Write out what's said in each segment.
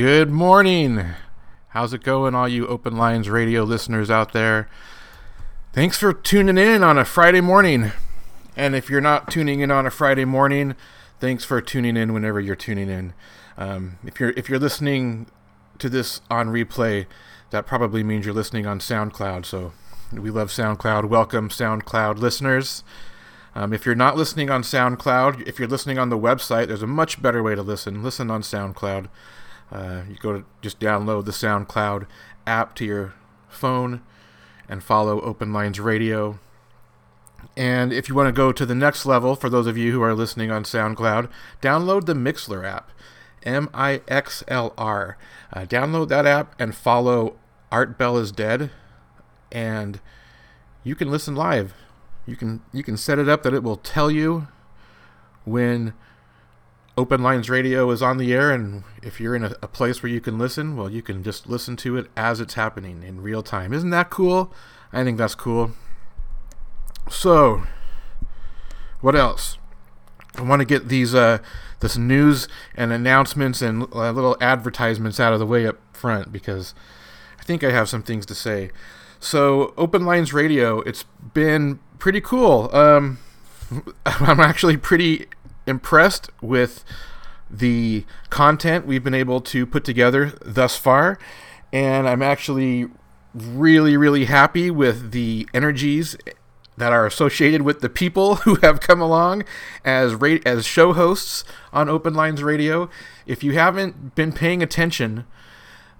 Good morning. How's it going, all you Open Lines radio listeners out there? Thanks for tuning in on a Friday morning. And if you're not tuning in on a Friday morning, thanks for tuning in whenever you're tuning in. Um, if you're if you're listening to this on replay, that probably means you're listening on SoundCloud. So we love SoundCloud. Welcome, SoundCloud listeners. Um, if you're not listening on SoundCloud, if you're listening on the website, there's a much better way to listen. Listen on SoundCloud. Uh, you go to just download the SoundCloud app to your phone and follow Open Lines Radio. And if you want to go to the next level, for those of you who are listening on SoundCloud, download the Mixlr app, M I X L R. Uh, download that app and follow Art Bell is Dead, and you can listen live. You can you can set it up that it will tell you when Open Lines Radio is on the air, and if you're in a, a, place where you can listen, well, you can just listen to it as it's happening in real time. Isn't that cool? I think that's cool. So, what else? I want to get these uh, this news and announcements and uh, little advertisements out of the way up front because I think I have some things to say. So, Open Lines Radio, it's been pretty cool. Um, I'm actually pretty impressed with the content we've been able to put together thus far, and I'm actually really, really happy with the energies that are associated with the people who have come along as ra- as show hosts on Open Lines Radio. If you haven't been paying attention,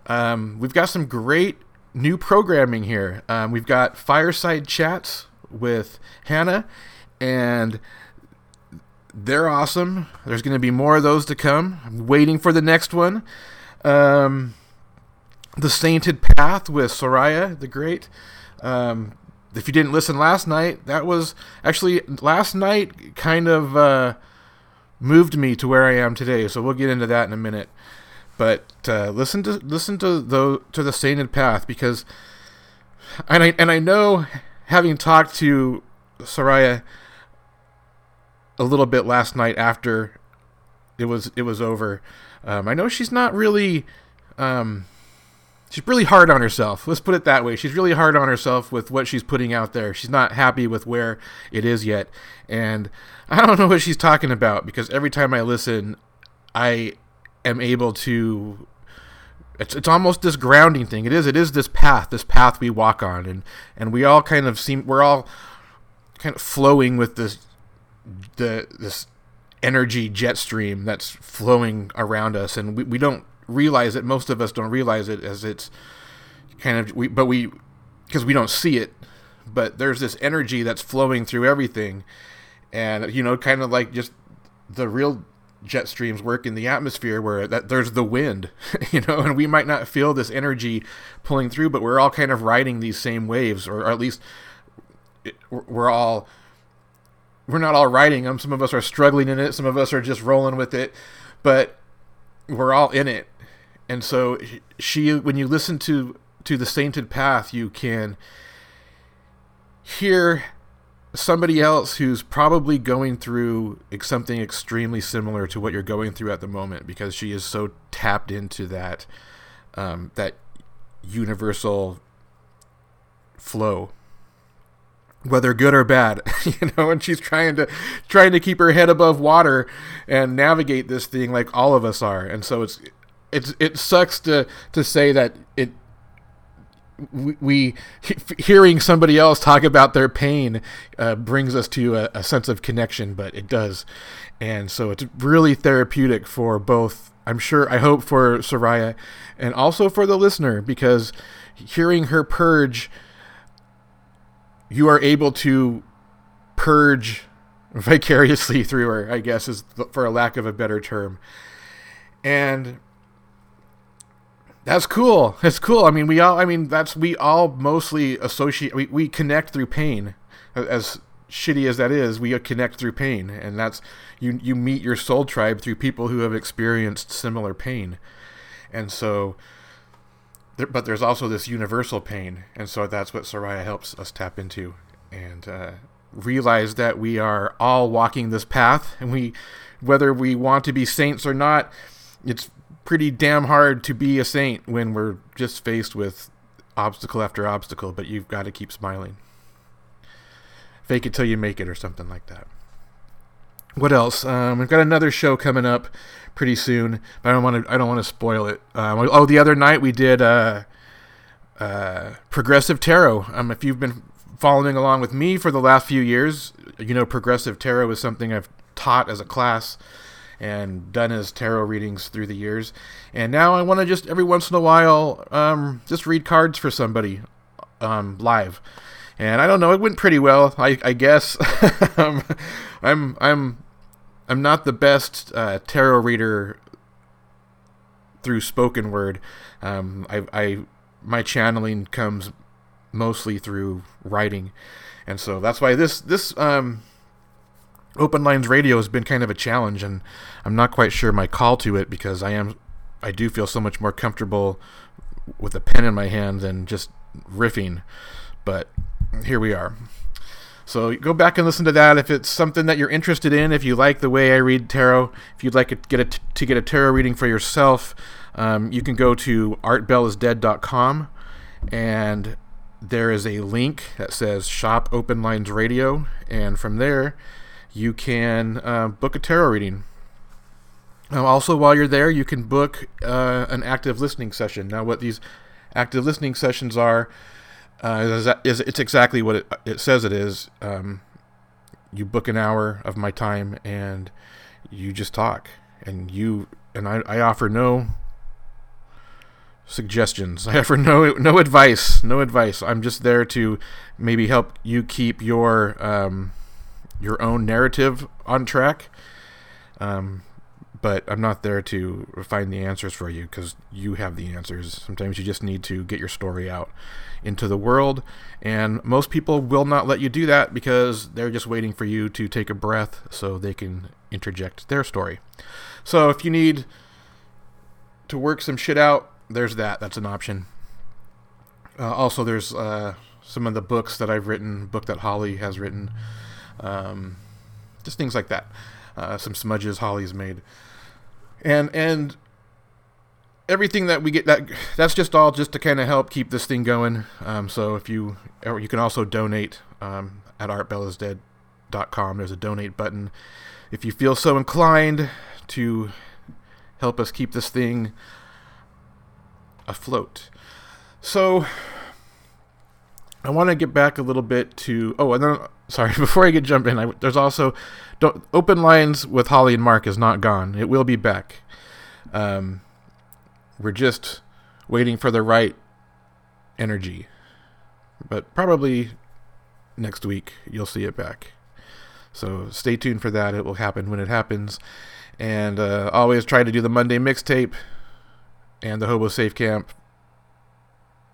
um, we've got some great new programming here. Um, we've got fireside chats with Hannah, and they're awesome. There's going to be more of those to come. I'm waiting for the next one. Um, the Sainted Path with Soraya the Great. Um, if you didn't listen last night, that was actually last night kind of uh, moved me to where I am today. So we'll get into that in a minute. But uh, listen to listen to the to the Sainted Path because, and I and I know having talked to Soraya a little bit last night after it was it was over. Um, I know she's not really. Um, she's really hard on herself. Let's put it that way. She's really hard on herself with what she's putting out there. She's not happy with where it is yet, and I don't know what she's talking about because every time I listen, I am able to. It's it's almost this grounding thing. It is it is this path, this path we walk on, and and we all kind of seem we're all kind of flowing with this the this energy jet stream that's flowing around us, and we, we don't realize it. Most of us don't realize it as it's kind of we, but we because we don't see it. But there's this energy that's flowing through everything, and you know, kind of like just the real jet streams work in the atmosphere where that there's the wind you know and we might not feel this energy pulling through but we're all kind of riding these same waves or, or at least we're all we're not all writing them. Some of us are struggling in it. Some of us are just rolling with it, but we're all in it. And so she, when you listen to to the Sainted Path, you can hear somebody else who's probably going through something extremely similar to what you're going through at the moment because she is so tapped into that um, that universal flow whether good or bad you know and she's trying to trying to keep her head above water and navigate this thing like all of us are. And so it's it's it sucks to to say that it we, we hearing somebody else talk about their pain uh, brings us to a, a sense of connection but it does. And so it's really therapeutic for both i'm sure i hope for soraya and also for the listener because hearing her purge you are able to purge vicariously through her, I guess, is for a lack of a better term. And that's cool. That's cool. I mean, we all, I mean, that's, we all mostly associate, we, we connect through pain. As shitty as that is, we connect through pain. And that's, you, you meet your soul tribe through people who have experienced similar pain. And so, there, but there's also this universal pain, and so that's what Soraya helps us tap into and uh, realize that we are all walking this path, and we, whether we want to be saints or not, it's pretty damn hard to be a saint when we're just faced with obstacle after obstacle, but you've got to keep smiling. Fake it till you make it, or something like that. What else? Um, we've got another show coming up pretty soon, but I don't want to. I don't want to spoil it. Um, oh, the other night we did uh, uh, progressive tarot. Um, if you've been following along with me for the last few years, you know progressive tarot is something I've taught as a class and done as tarot readings through the years. And now I want to just every once in a while um, just read cards for somebody um, live. And I don't know, it went pretty well, I, I guess. um, I'm I'm I'm not the best uh, tarot reader through spoken word. Um, I, I my channeling comes mostly through writing, and so that's why this this um, open lines radio has been kind of a challenge, and I'm not quite sure my call to it because I am I do feel so much more comfortable with a pen in my hand than just riffing, but here we are. So go back and listen to that if it's something that you're interested in. If you like the way I read tarot, if you'd like to get a, to get a tarot reading for yourself, um, you can go to artbellisdead.com and there is a link that says Shop Open Lines Radio, and from there you can uh, book a tarot reading. Now, also, while you're there, you can book uh, an active listening session. Now, what these active listening sessions are uh, it's exactly what it, it says it is. Um, you book an hour of my time, and you just talk, and you and I, I offer no suggestions. I offer no no advice, no advice. I'm just there to maybe help you keep your um, your own narrative on track. Um, but I'm not there to find the answers for you because you have the answers. Sometimes you just need to get your story out into the world, and most people will not let you do that because they're just waiting for you to take a breath so they can interject their story. So if you need to work some shit out, there's that. That's an option. Uh, also, there's uh, some of the books that I've written, book that Holly has written, um, just things like that. Uh, some smudges Holly's made and and everything that we get that that's just all just to kind of help keep this thing going. Um, so if you you can also donate um, at artbellisdead.com. There's a donate button. If you feel so inclined to help us keep this thing afloat. So I want to get back a little bit to oh and then sorry before I get jump in I, there's also open lines with Holly and Mark is not gone. It will be back. Um, we're just waiting for the right energy. But probably next week you'll see it back. So stay tuned for that. It will happen when it happens. And uh, always try to do the Monday mixtape and the Hobo Safe Camp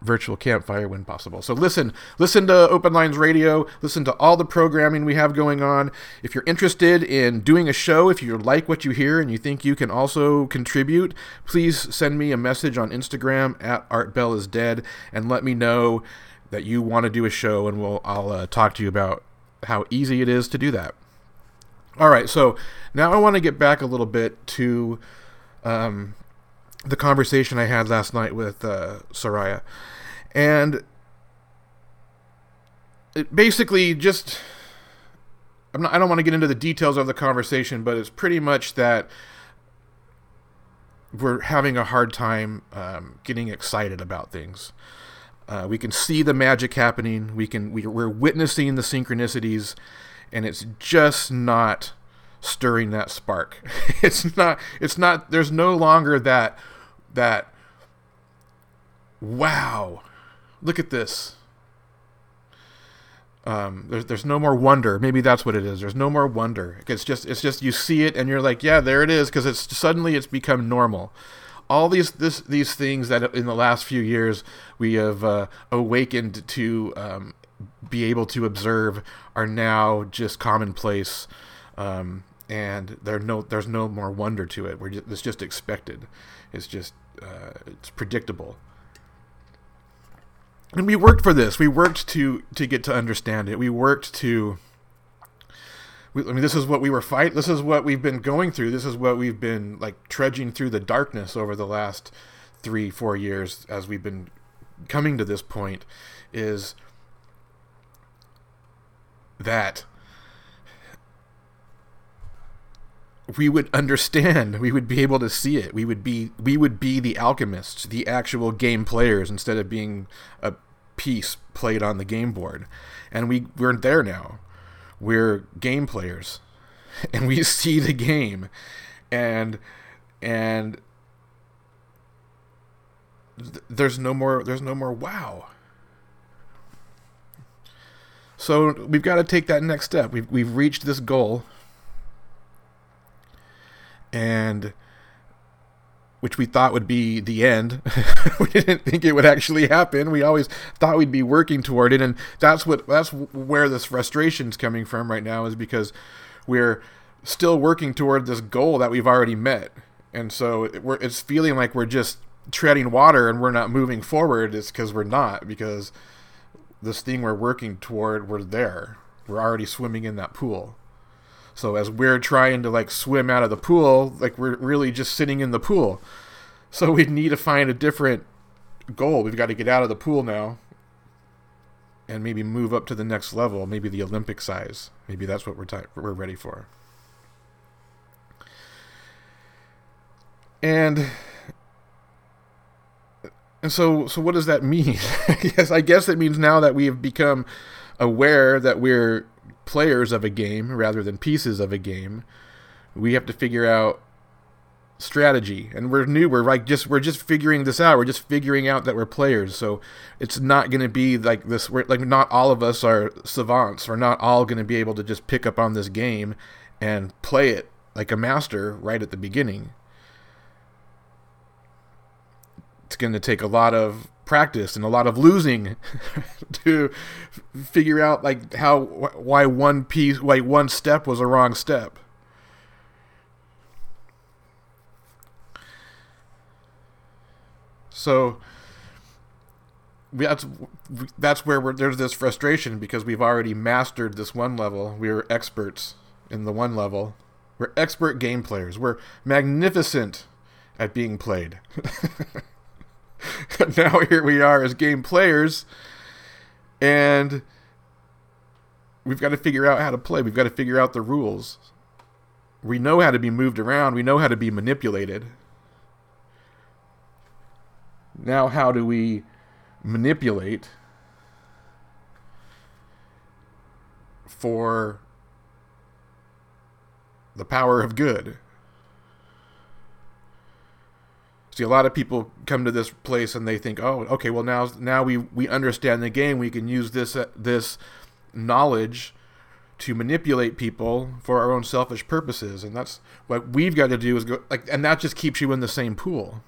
virtual campfire when possible. So listen, listen to Open Lines Radio, listen to all the programming we have going on. If you're interested in doing a show, if you like what you hear and you think you can also contribute, please send me a message on Instagram at artbellisdead and let me know that you want to do a show and we'll I'll uh, talk to you about how easy it is to do that. All right, so now I want to get back a little bit to um, the conversation I had last night with uh, Soraya, and it basically just not, i don't want to get into the details of the conversation, but it's pretty much that we're having a hard time um, getting excited about things. Uh, we can see the magic happening. We can we, we're witnessing the synchronicities, and it's just not stirring that spark. it's not. It's not. There's no longer that that wow, look at this. Um, there's there's no more wonder. Maybe that's what it is. There's no more wonder. It's just it's just you see it and you're like, yeah, there it is, because it's suddenly it's become normal. All these this these things that in the last few years we have uh, awakened to um, be able to observe are now just commonplace, um, and there no there's no more wonder to it. We're just, it's just expected. It's just uh, it's predictable. And we worked for this. We worked to to get to understand it. We worked to we, I mean, this is what we were fight. This is what we've been going through. This is what we've been like trudging through the darkness over the last three, four years as we've been coming to this point. Is that we would understand. We would be able to see it. We would be we would be the alchemists the actual game players instead of being a piece played on the game board. And we we're there now. We're game players. And we see the game. And and th- there's no more there's no more wow. So we've got to take that next step. We've, we've reached this goal and which we thought would be the end. we didn't think it would actually happen. We always thought we'd be working toward it, and that's what that's where this frustration is coming from right now, is because we're still working toward this goal that we've already met, and so we're, it's feeling like we're just treading water and we're not moving forward. It's because we're not because this thing we're working toward, we're there. We're already swimming in that pool. So as we're trying to like swim out of the pool, like we're really just sitting in the pool. So we need to find a different goal. We've got to get out of the pool now and maybe move up to the next level, maybe the Olympic size. Maybe that's what we're ty- we're ready for. And and so so what does that mean? I guess I guess it means now that we have become aware that we're players of a game rather than pieces of a game. We have to figure out strategy. And we're new we're like just we're just figuring this out. We're just figuring out that we're players. So it's not going to be like this we're like not all of us are savants. We're not all going to be able to just pick up on this game and play it like a master right at the beginning. It's going to take a lot of practice and a lot of losing to figure out like how why one piece why one step was a wrong step. So that's that's where there's this frustration because we've already mastered this one level. We're experts in the one level. We're expert game players. We're magnificent at being played now here we are as game players, and we've got to figure out how to play. We've got to figure out the rules. We know how to be moved around. We know how to be manipulated. Now, how do we manipulate for the power of good? See, a lot of people come to this place and they think, "Oh, okay, well now now we we understand the game. We can use this uh, this knowledge to manipulate people for our own selfish purposes." And that's what we've got to do is go like, and that just keeps you in the same pool.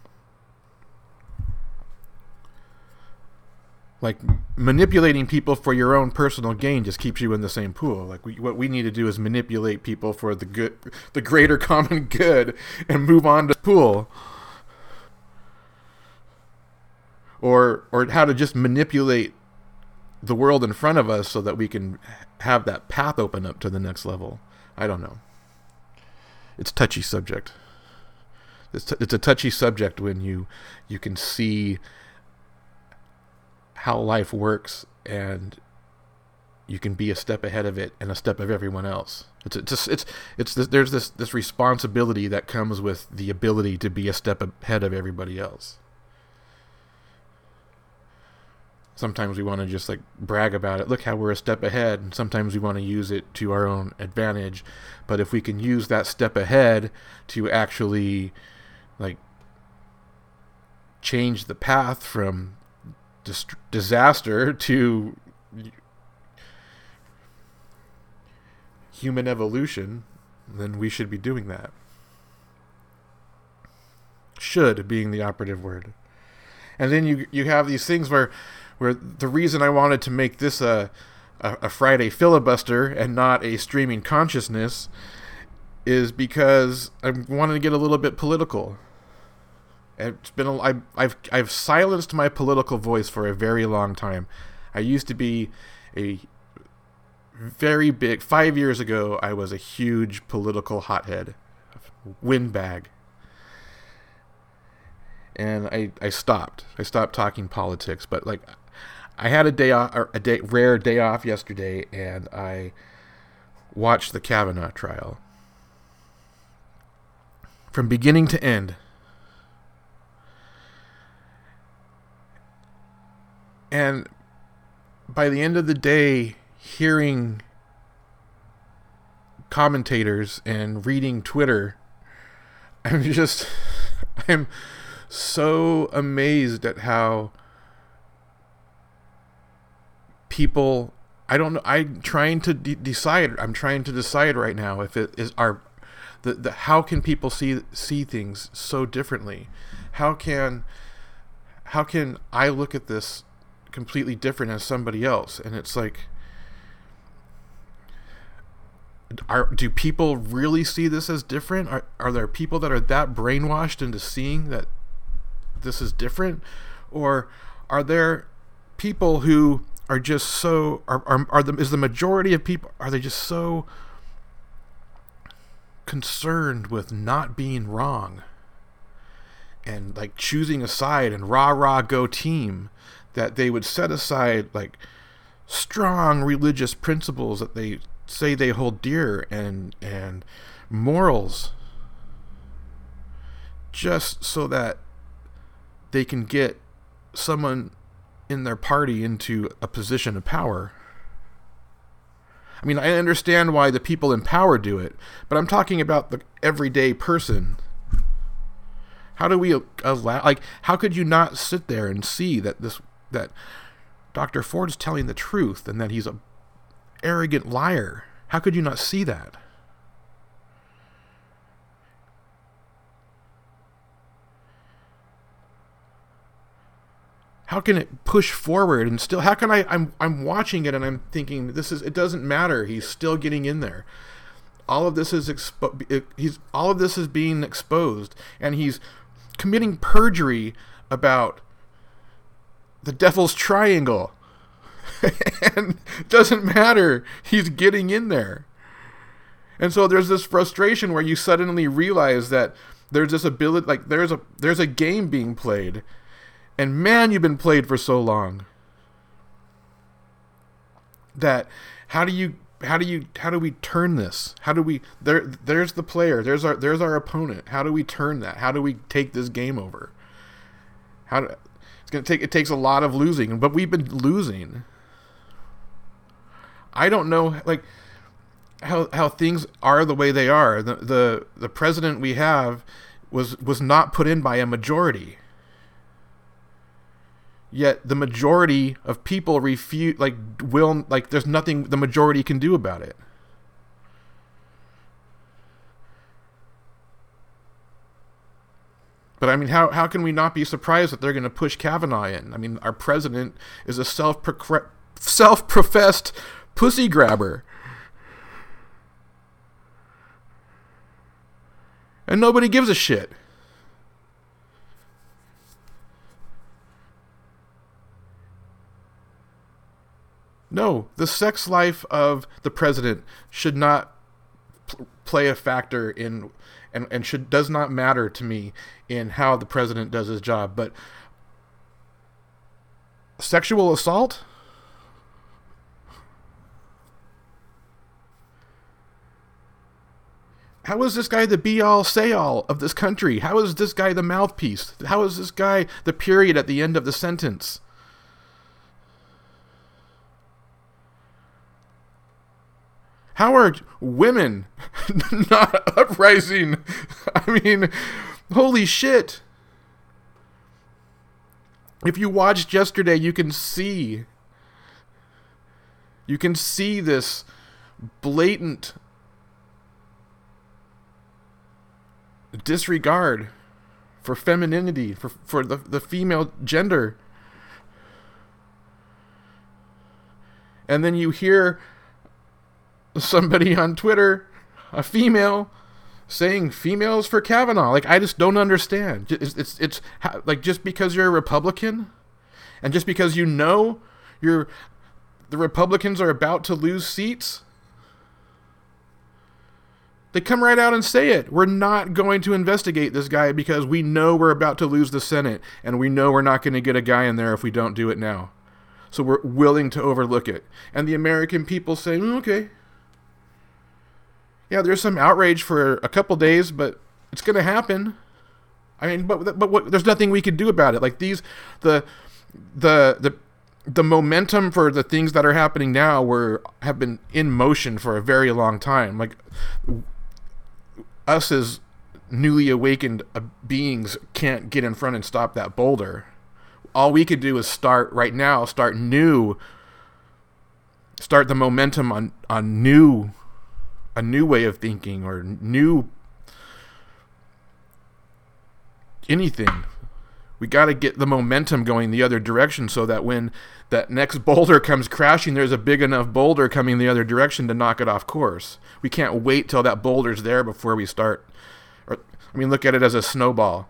Like manipulating people for your own personal gain just keeps you in the same pool. Like we, what we need to do is manipulate people for the good, the greater common good, and move on to the pool. Or or how to just manipulate the world in front of us so that we can have that path open up to the next level. I don't know. It's a touchy subject. It's, t- it's a touchy subject when you you can see how life works and you can be a step ahead of it and a step of everyone else. It's it's it's it's this, there's this this responsibility that comes with the ability to be a step ahead of everybody else. Sometimes we want to just like brag about it. Look how we're a step ahead and sometimes we want to use it to our own advantage. But if we can use that step ahead to actually like change the path from dis- disaster to human evolution then we should be doing that. Should being the operative word. And then you you have these things where where the reason I wanted to make this a, a, Friday filibuster and not a streaming consciousness is because I wanted to get a little bit political. It's been a, I, I've I've silenced my political voice for a very long time. I used to be a very big. Five years ago, I was a huge political hothead, windbag. And I, I stopped. I stopped talking politics. But like, I had a day off, a day, rare day off yesterday, and I watched the Kavanaugh trial from beginning to end. And by the end of the day, hearing commentators and reading Twitter, I'm just, I'm so amazed at how people. I don't know. I'm trying to de- decide. I'm trying to decide right now if it is our, the, the how can people see see things so differently? How can, how can I look at this completely different as somebody else and it's like are do people really see this as different are, are there people that are that brainwashed into seeing that this is different or are there people who are just so are, are, are the is the majority of people are they just so concerned with not being wrong? And like choosing a side and rah rah go team that they would set aside like strong religious principles that they say they hold dear and and morals just so that they can get someone in their party into a position of power. I mean, I understand why the people in power do it, but I'm talking about the everyday person how do we allow like how could you not sit there and see that this that Dr. Ford's telling the truth and that he's a arrogant liar. How could you not see that? How can it push forward and still how can I I'm I'm watching it and I'm thinking this is it doesn't matter. He's still getting in there. All of this is expo- he's all of this is being exposed and he's committing perjury about the devil's triangle. and doesn't matter. He's getting in there. And so there's this frustration where you suddenly realize that there's this ability like there's a there's a game being played. And man, you've been played for so long. That how do you how do you how do we turn this? How do we there there's the player, there's our there's our opponent. How do we turn that? How do we take this game over? How do, it's gonna take it takes a lot of losing, but we've been losing. I don't know like how how things are the way they are. The the the president we have was was not put in by a majority. Yet the majority of people refute like will like there's nothing the majority can do about it. But I mean, how, how can we not be surprised that they're going to push Kavanaugh in? I mean, our president is a self self professed pussy grabber. And nobody gives a shit. No, the sex life of the president should not pl- play a factor in and, and should does not matter to me in how the president does his job. But sexual assault? How is this guy the be all say all of this country? How is this guy the mouthpiece? How is this guy the period at the end of the sentence? How are women not uprising? I mean, holy shit. If you watched yesterday, you can see. You can see this blatant disregard for femininity, for, for the, the female gender. And then you hear somebody on Twitter, a female, saying females for Kavanaugh. Like I just don't understand. It's it's, it's like just because you're a Republican, and just because you know you're the Republicans are about to lose seats, they come right out and say it. We're not going to investigate this guy because we know we're about to lose the Senate and we know we're not going to get a guy in there if we don't do it now. So we're willing to overlook it. And the American people say, mm, okay. Yeah, there's some outrage for a couple days, but it's going to happen. I mean, but but what, there's nothing we can do about it. Like these, the the the the momentum for the things that are happening now were have been in motion for a very long time. Like us as newly awakened uh, beings can't get in front and stop that boulder. All we could do is start right now, start new, start the momentum on on new, a new way of thinking or new anything. We got to get the momentum going the other direction so that when that next boulder comes crashing, there's a big enough boulder coming the other direction to knock it off course. We can't wait till that boulder's there before we start. Or, I mean, look at it as a snowball.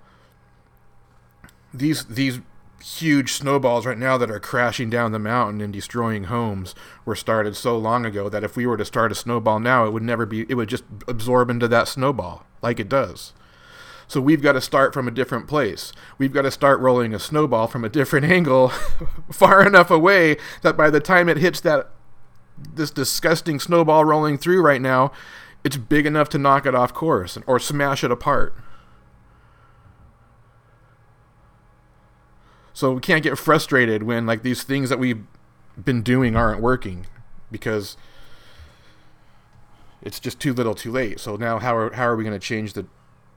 These these huge snowballs right now that are crashing down the mountain and destroying homes were started so long ago that if we were to start a snowball now, it would never be. It would just absorb into that snowball like it does. So we've got to start from a different place. We've got to start rolling a snowball from a different angle, far enough away that by the time it hits that this disgusting snowball rolling through right now, it's big enough to knock it off course or smash it apart. So we can't get frustrated when like these things that we've been doing aren't working because it's just too little, too late. So now how are how are we going to change the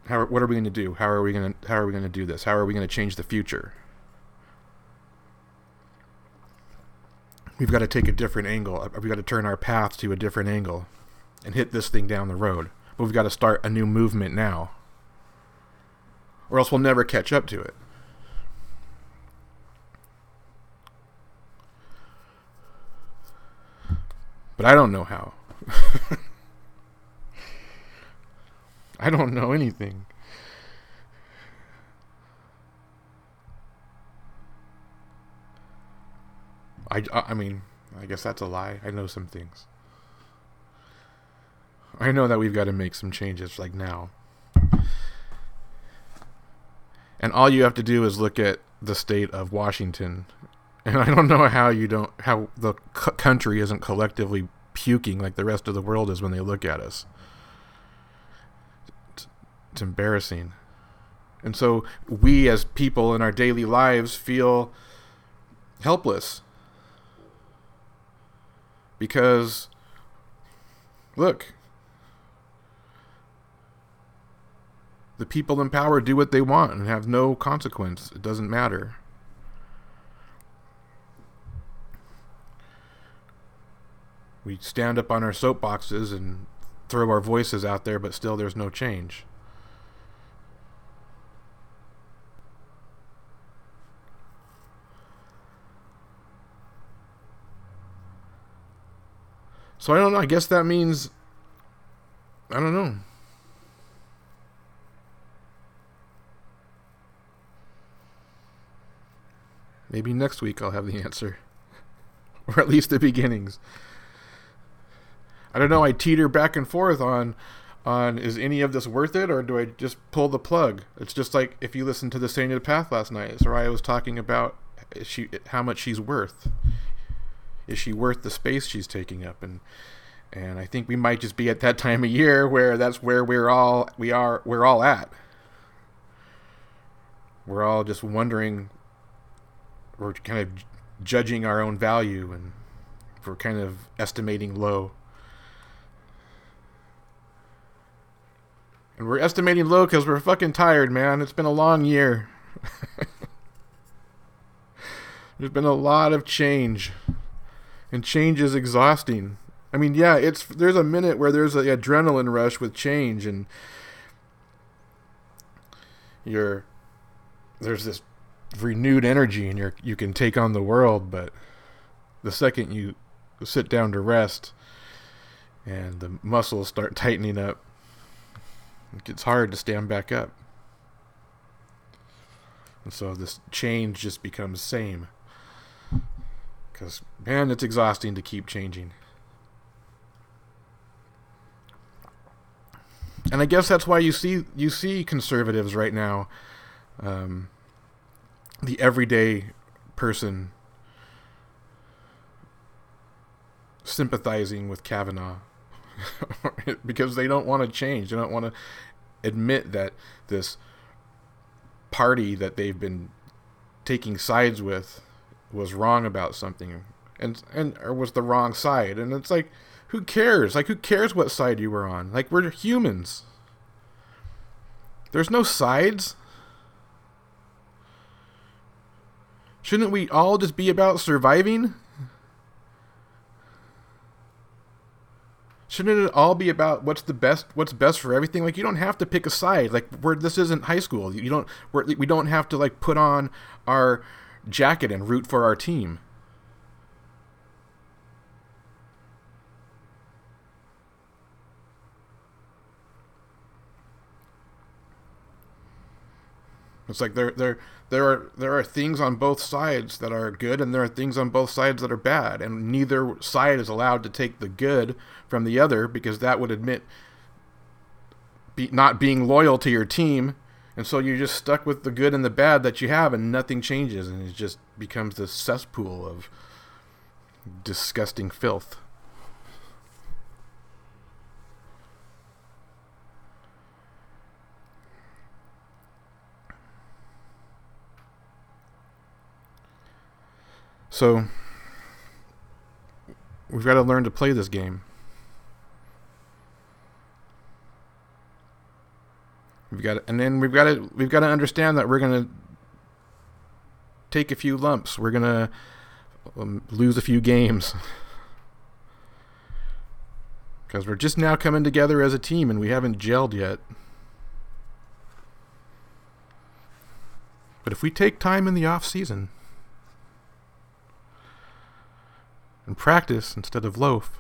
how what are we going to do? How are we going to how are we going to do this? How are we going to change the future? We've got to take a different angle. Uh, we've got to turn our path to a different angle and hit this thing down the road. But we've got to start a new movement now. Or else we'll never catch up to it. But I don't know how. I don't know anything. I, I mean, I guess that's a lie. I know some things. I know that we've got to make some changes like now. And all you have to do is look at the state of Washington. And I don't know how you don't how the c- country isn't collectively puking like the rest of the world is when they look at us. It's embarrassing. And so we as people in our daily lives feel helpless. Because, look, the people in power do what they want and have no consequence. It doesn't matter. We stand up on our soapboxes and throw our voices out there, but still there's no change. So I don't know. I guess that means I don't know. Maybe next week I'll have the answer. or at least the beginnings. I don't know. I teeter back and forth on on is any of this worth it or do I just pull the plug? It's just like if you listen to the Sainted Path last night, Soraya was talking about she how much she's worth is she worth the space she's taking up and and I think we might just be at that time of year where that's where we're all we are we're all at. We're all just wondering we're kind of judging our own value and we're kind of estimating low. And we're estimating low because we're fucking tired, man. It's been a long year. There's been a lot of change and change is exhausting. I mean, yeah, it's there's a minute where there's an adrenaline rush with change, and you're there's this renewed energy, and you you can take on the world. But the second you sit down to rest, and the muscles start tightening up, it gets hard to stand back up. And so this change just becomes same Because, man, it's exhausting to keep changing. And I guess that's why you see you see conservatives right now, um, the everyday person sympathizing with Kavanaugh because they don't want to change. They don't want to admit that this party that they've been taking sides with was wrong about something and and or was the wrong side and it's like who cares? Like who cares what side you were on? Like we're humans. There's no sides. Shouldn't we all just be about surviving shouldn't it all be about what's the best what's best for everything? Like you don't have to pick a side. Like we're this isn't high school. You don't we're, we don't have to like put on our jacket and root for our team. It's like there there there are there are things on both sides that are good and there are things on both sides that are bad. And neither side is allowed to take the good from the other because that would admit be, not being loyal to your team. And so you're just stuck with the good and the bad that you have and nothing changes. And it just becomes this cesspool of disgusting filth. So we've got to learn to play this game. We've got to, and then we've got to we've got to understand that we're going to take a few lumps. We're going to um, lose a few games. Because we're just now coming together as a team and we haven't gelled yet. But if we take time in the off season, and practice instead of loaf.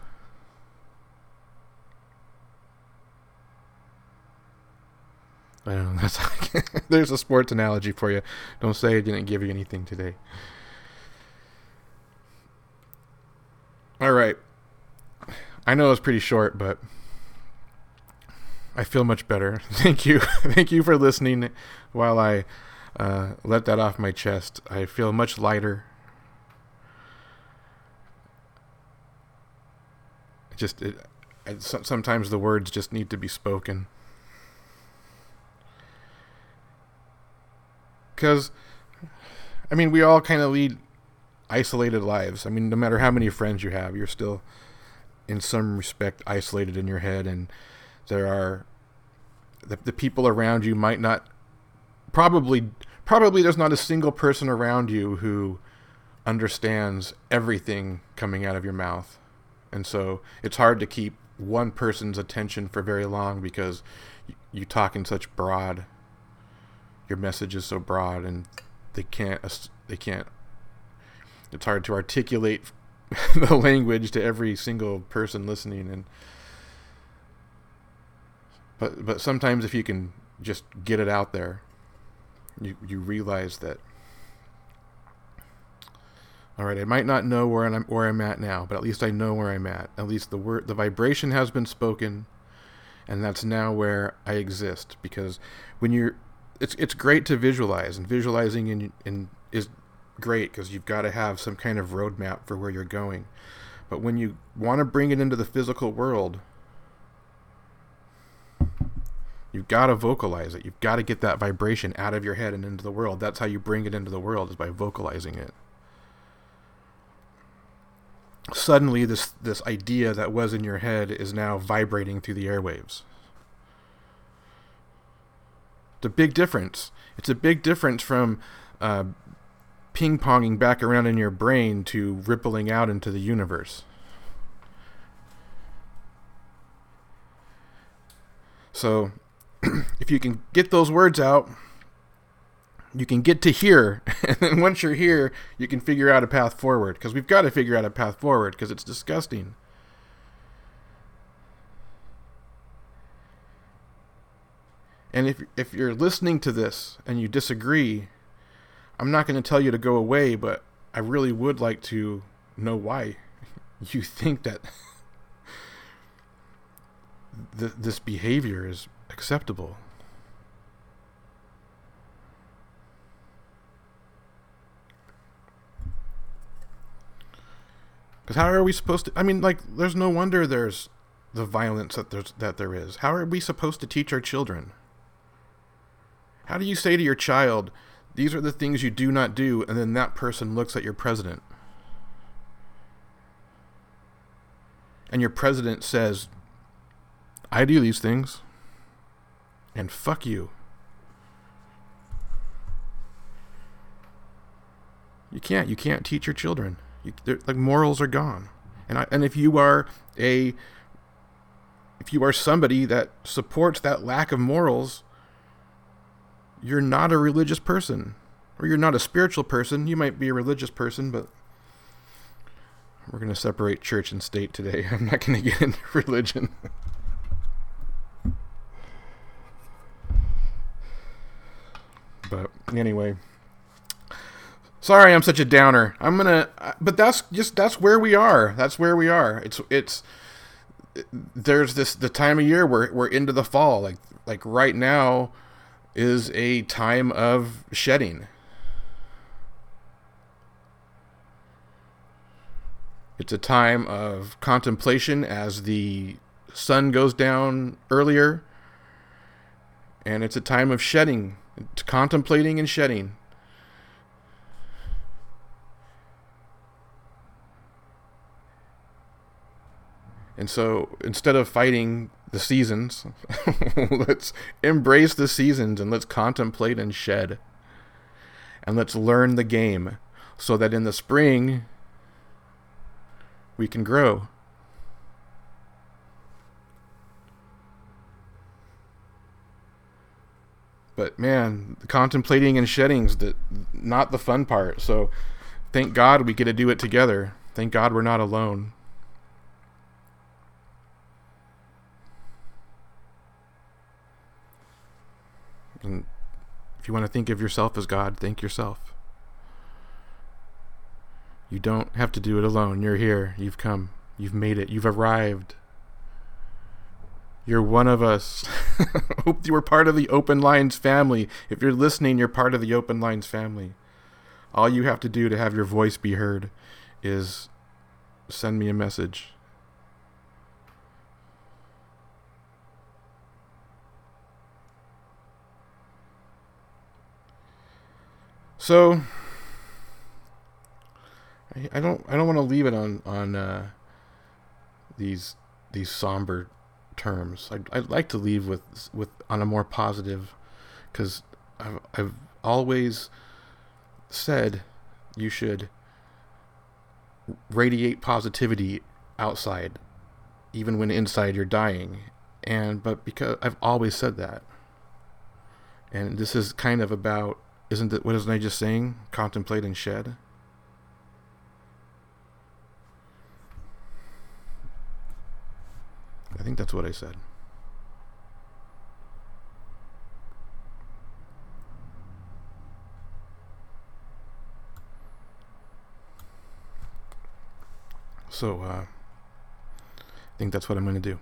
I know. That's there's a sports analogy for you. Don't say I didn't give you anything today. All right. I know it's pretty short, but I feel much better. Thank you. Thank you for listening while I uh, let that off my chest. I feel much lighter. Just it, uh, it, sometimes the words just need to be spoken. Because i mean we all kind of lead isolated lives. I mean no matter how many friends you have you're still in some respect isolated in your head and there are the, the people around you might not probably probably there's not a single person around you who understands everything coming out of your mouth and so it's hard to keep one person's attention for very long because you, talk in such broad your message is so broad and they can't they can't it's hard to articulate the language to every single person listening and but but sometimes if you can just get it out there you you realize that all right, I might not know where I'm where I'm at now, but at least I know where I'm at. At least the word, the vibration has been spoken, and that's now where I exist. Because when you're, it's it's great to visualize, and visualizing in, in is great because you've got to have some kind of roadmap for where you're going. But when you want to bring it into the physical world, you've got to vocalize it. You've got to get that vibration out of your head and into the world. That's how you bring it into the world is by vocalizing it suddenly this this idea that was in your head is now vibrating through the airwaves. It's a big difference. It's a big difference from uh, ping ponging back around in your brain to rippling out into the universe. So, if you can get those words out, you can get to here and then once you're here you can figure out a path forward because we've got to figure out a path forward because it's disgusting and if if you're listening to this and you disagree i'm not going to tell you to go away but i really would like to know why you think that th- this behavior is acceptable. Because how are we supposed to? I mean, like, there's no wonder there's the violence that there's that there is. How are we supposed to teach our children? How do you say to your child, "These are the things you do not do," and then that person looks at your president, and your president says, "I do these things," and fuck you. You can't. You can't teach your children. You, like morals are gone, and I, and if you are a if you are somebody that supports that lack of morals, you're not a religious person, or you're not a spiritual person. You might be a religious person, but we're going to separate church and state today. I'm not going to get into religion. but anyway. Sorry, I'm such a downer. I'm gonna, but that's just that's where we are. That's where we are. It's it's there's this the time of year where we're into the fall. Like like right now is a time of shedding. It's a time of contemplation as the sun goes down earlier, and it's a time of shedding, contemplating and shedding. And so instead of fighting the seasons, let's embrace the seasons and let's contemplate and shed. And let's learn the game so that in the spring we can grow. But man, contemplating and shedding's the not the fun part. So thank God we get to do it together. Thank God we're not alone. And if you want to think of yourself as God, think yourself. You don't have to do it alone. You're here. You've come. You've made it. You've arrived. You're one of us. Hope you were part of the Open Lines family. If you're listening, you're part of the Open Lines family. All you have to do to have your voice be heard is send me a message. So I, I don't I don't want to leave it on on uh, these these somber terms. I'd, I'd like to leave with with on a more positive, because I've I've always said you should radiate positivity outside, even when inside you're dying. And but because I've always said that, and this is kind of about isn't it? What isn't I just saying? Contemplate and shed. I think that's what I said. So, uh, I think that's what I'm going to do.